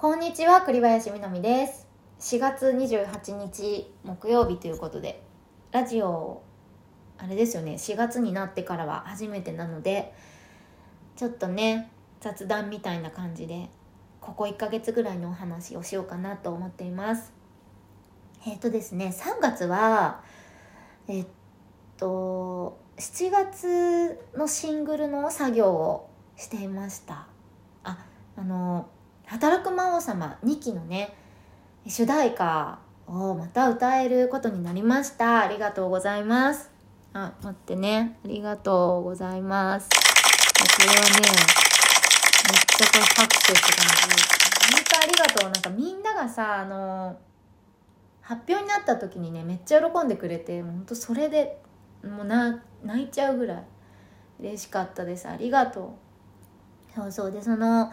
こんにちは栗林みなみです。4月28日木曜日ということでラジオあれですよね4月になってからは初めてなのでちょっとね雑談みたいな感じでここ1ヶ月ぐらいのお話をしようかなと思っています。えっ、とですね3月はえっと7月のシングルの作業をしていました。ああの「働く魔王様」2期のね主題歌をまた歌えることになりました。ありがとうございます。あ待ってね。ありがとうございます。これはねめっちゃこれ拍手って感じ本当ありがとう。なんかみんながさあの発表になった時にねめっちゃ喜んでくれて本当それでもうな泣いちゃうぐらい嬉しかったです。ありがとう。そうそう。でその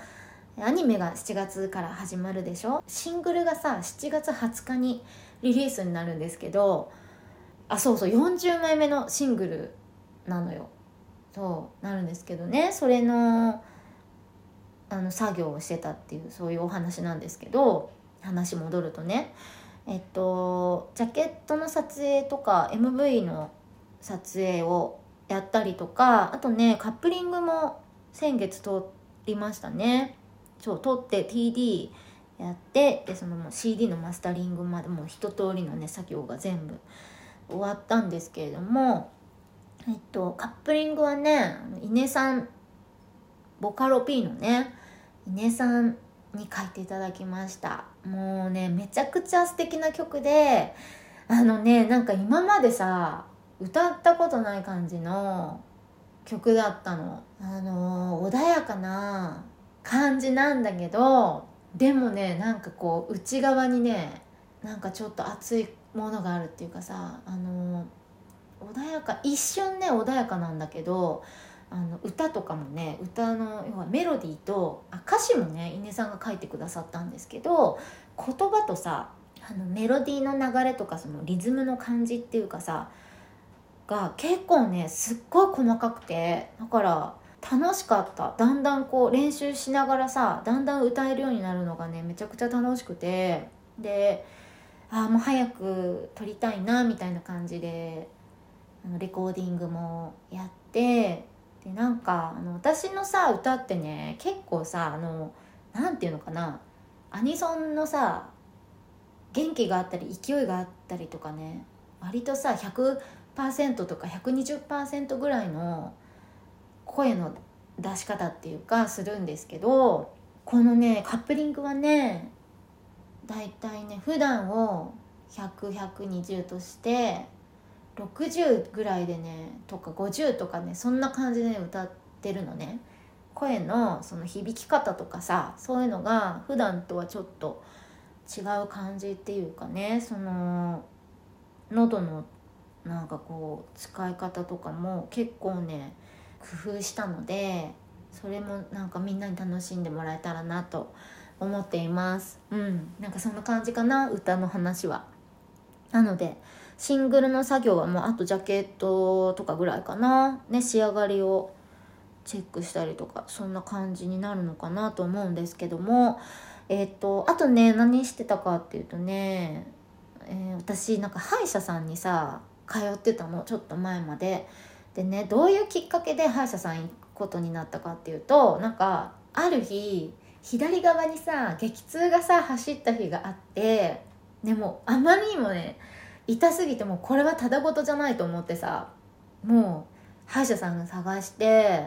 アニメが7月から始まるでしょ？シングルがさ7月20日にリリースになるんですけどあそうそう40枚目のシングルなのよ。そうなるんですけどね。それのあの作業をしてたっていうそういうお話なんですけど話戻るとね。えっとジャケットの撮影とか MV の撮影をやったりとかあとねカップリングも先月撮りましたね。そう撮って TD やってでそのもう CD のマスタリングまでもう一通りのね作業が全部終わったんですけれどもえっとカップリングはね稲さんボカロ P のね稲さんに書いていただきました。もうねめちゃくちゃ素敵な曲であのねなんか今までさ歌ったことない感じの曲だったの。あの穏やかな感じなんだけどでもねなんかこう内側にねなんかちょっと熱いものがあるっていうかさあの穏やか一瞬ね穏やかなんだけどあの歌とかもね歌の要はメロディーとあ歌詞もね稲さんが書いてくださったんですけど言葉とさあのメロディーの流れとかそのリズムの感じっていうかさが結構ねすっごい細かくてだから楽しかった。だんだんこう練習しながらさだんだん歌えるようになるのがねめちゃくちゃ楽しくて。でああもう早く撮りたいなみたいな感じであのレコーディングもやってでなんかあの私のさ歌ってね結構さあのなんていうのかなアニソンのさ元気があったり勢いがあったりとかね割とさ100%とか120%ぐらいの声の出し方っていうかするんですけどこのねカップリングはねだいたいね普段を100120として60ぐらいでねとか50とかねそんな感じで、歌ってるのね。声のその響き方とかさそういうのが普段とはちょっと違う感じっていうかねその喉のなんかこう使い方とかも結構ね工夫したのでそれもなんかみんなに楽しんでもらえたらなと思っています。うん。なんかそんな感じかな歌の話は。なのでシングルの作業はもうあとジャケットとかぐらいかな。ね仕上がりをチェックしたりとかそんな感じになるのかなと思うんですけども。えっ、とあとね何してたかっていうとね、えー、私なんか歯医者さんにさ通ってたのちょっと前まで。でねどういうきっかけで歯医者さん行くことになったかっていうとなんかある日左側にさ激痛がさ走った日があってでもあまりにもね痛すぎてもうこれはただごとじゃないと思ってさもう歯医者さんが探して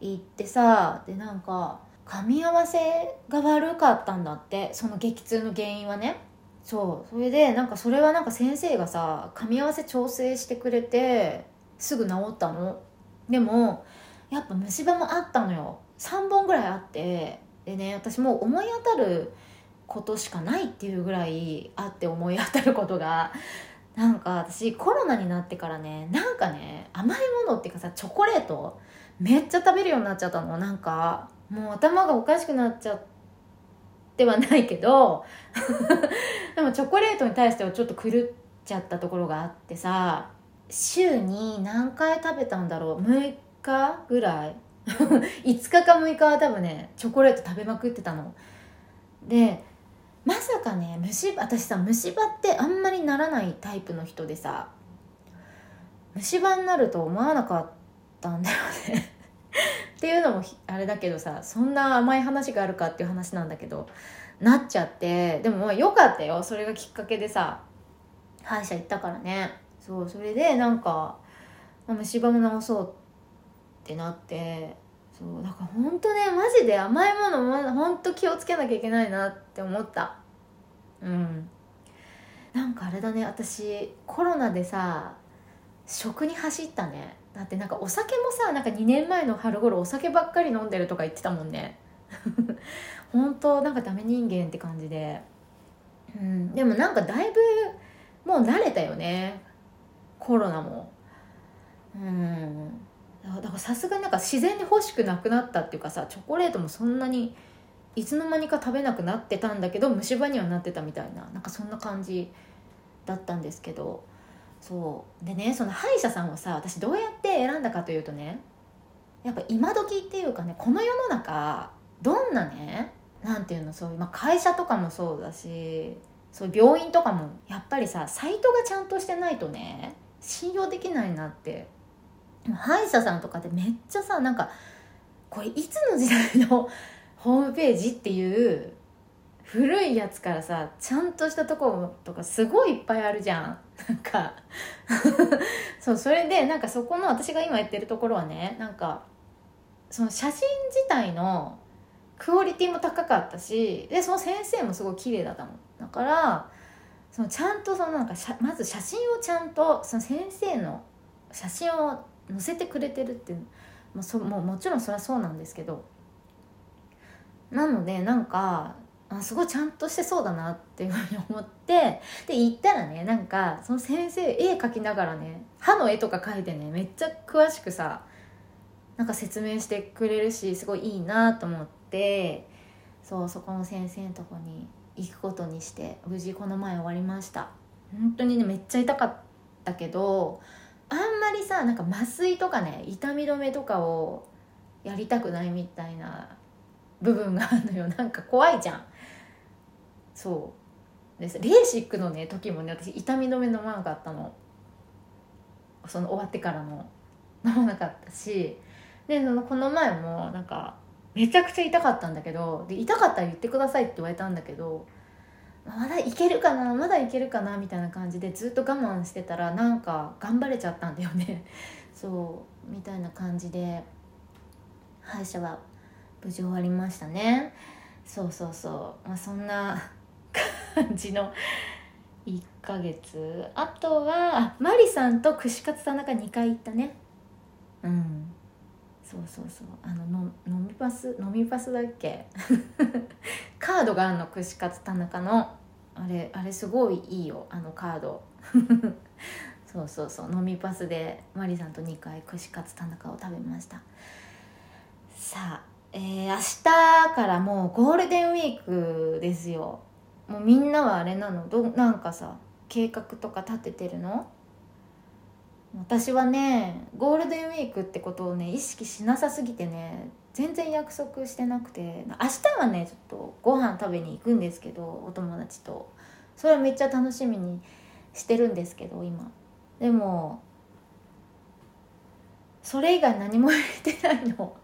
行ってさでなんか噛み合わせが悪かったんだってその激痛の原因はね。そうそれでなんかそれはなんか先生がさ噛み合わせ調整してくれてすぐ治ったの？でもやっぱ虫歯もあったのよ。3本ぐらいあって。でね私もう思い当たることしかないっていうぐらいあって思い当たることが。なんか私コロナになってからねなんかね甘いものっていうかさチョコレートめっちゃ食べるようになっちゃったの。なんかもう頭がおかしくなっちゃってはないけど。でもチョコレートに対してはちょっと狂っちゃったところがあってさ。週に何回食べたんだろう？6日ぐらい？5日か6日は多分ねチョコレート食べまくってたの。でがね虫歯私さ虫歯ってあんまりならないタイプの人でさ虫歯になると思わなかったんだよね。っていうのもあれだけどさそんな甘い話があるかっていう話なんだけどなっちゃってでもまあよかったよ。それがきっかけでさ歯医者行ったからね。そうそれでなんか虫歯も治そうってなってそうだから本当ねマジで甘いものも本当気をつけなきゃいけないなって思った。うん。なんかあれだね私コロナでさ食に走ったね。だってなんかお酒もさなんか2年前の春頃お酒ばっかり飲んでるとか言ってたもんね。本当なんかダメ人間って感じで。うん。でもなんかだいぶもう慣れたよね。コロナも。うん。だからさすがになんか自然に欲しくなくなったっていうかさチョコレートもそんなにいつの間にか食べなくなってたんだけど虫歯にはなってたみたいななんかそんな感じだったんですけど。そう。でねその歯医者さんをさ私どうやって選んだかというとねやっぱ今時っていうかねこの世の中どんなねなんていうのそういう、まあ、会社とかもそうだしそう病院とかもやっぱりさサイトがちゃんとしてないとね信用できないなって。歯医者さんとかってめっちゃさなんかこれいつの時代のホームページっていう古いやつからさちゃんとしたとことかすごいいっぱいあるじゃん。なんか そうそれでなんかそこの私が今やってるところはねなんかその写真自体のクオリティも高かったしでその先生もすごい綺麗だったの。だからそのちゃんとそのなんかまず写真をちゃんとその先生の写真を載せてくれてるっていうもうそももちろんそれはそうなんですけどなのでなんかあすごいちゃんとしてそうだなっていうふうに思ってで行ったらねなんかその先生絵描きながらね歯の絵とか描いてねめっちゃ詳しくさなんか説明してくれるしすごいいいなと思ってそうそこの先生のとこに行くことにして無事この前終わりました。本当にねめっちゃ痛かったけどあんまりさなんか麻酔とかね痛み止めとかをやりたくないみたいな部分があるのよ。なんか怖いじゃん。そう。です。レーシックのね時もね私痛み止め飲まなかったの。その終わってからも。飲まなかったし。でそのこの前もなんかめちゃくちゃ痛かったんだけどで痛かったら言ってくださいって言われたんだけどまだいけるかなまだいけるかなみたいな感じでずっと我慢してたらなんか頑張れちゃったんだよね。そうみたいな感じで歯医者は無事終わりましたね。そうそうそう。まあそんな感じの1ヶ月。あとはマリさんと串カツ田中2回行ったね。うん。そうそうそう。あのの飲みパス飲みパスだっけ？カードがあるの串カツ田中の。あれあれすごいいいよあのカード。そうそうそう飲みパスでマリさんと2回串カツ田中を食べました。さあえー、明日からもうゴールデンウィークですよ。もうみんなはあれなの？どなんかさ計画とか立ててるの？私はねゴールデンウィークってことをね意識しなさすぎてね全然約束してなくて明日はねちょっとご飯食べに行くんですけどお友達と。それはめっちゃ楽しみにしてるんですけど今。でもそれ以外何も入れてないの。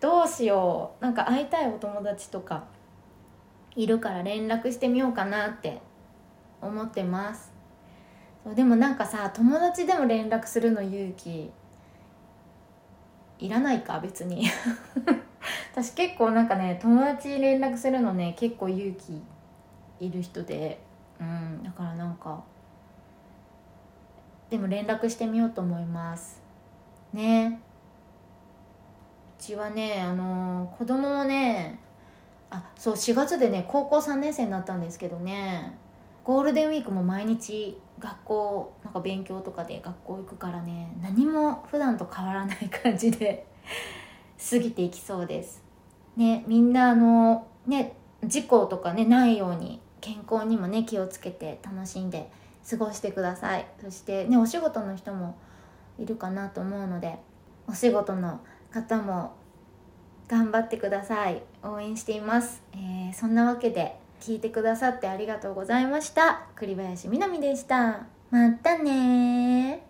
どうしよう。なんか会いたいお友達とかいるから連絡してみようかなって思ってます。そうでもなんかさ友達でも連絡するの勇気いらないか別に。私結構なんかね友達連絡するのね結構勇気いる人で。うんだからなんかでも連絡してみようと思います。ね。うちはねあのー、子供をねあそう4月でね高校3年生になったんですけどね。ゴールデンウィークも毎日学校なんか勉強とかで学校行くからね何も普段と変わらない感じで 過ぎていきそうです。ねみんなあのね事故とかねないように健康にもね気をつけて楽しんで過ごしてください。そしてねお仕事の人もいるかなと思うのでお仕事の方も頑張ってください。応援しています、えー、そんなわけで聞いてくださってありがとうございました。栗林みなみでした。またね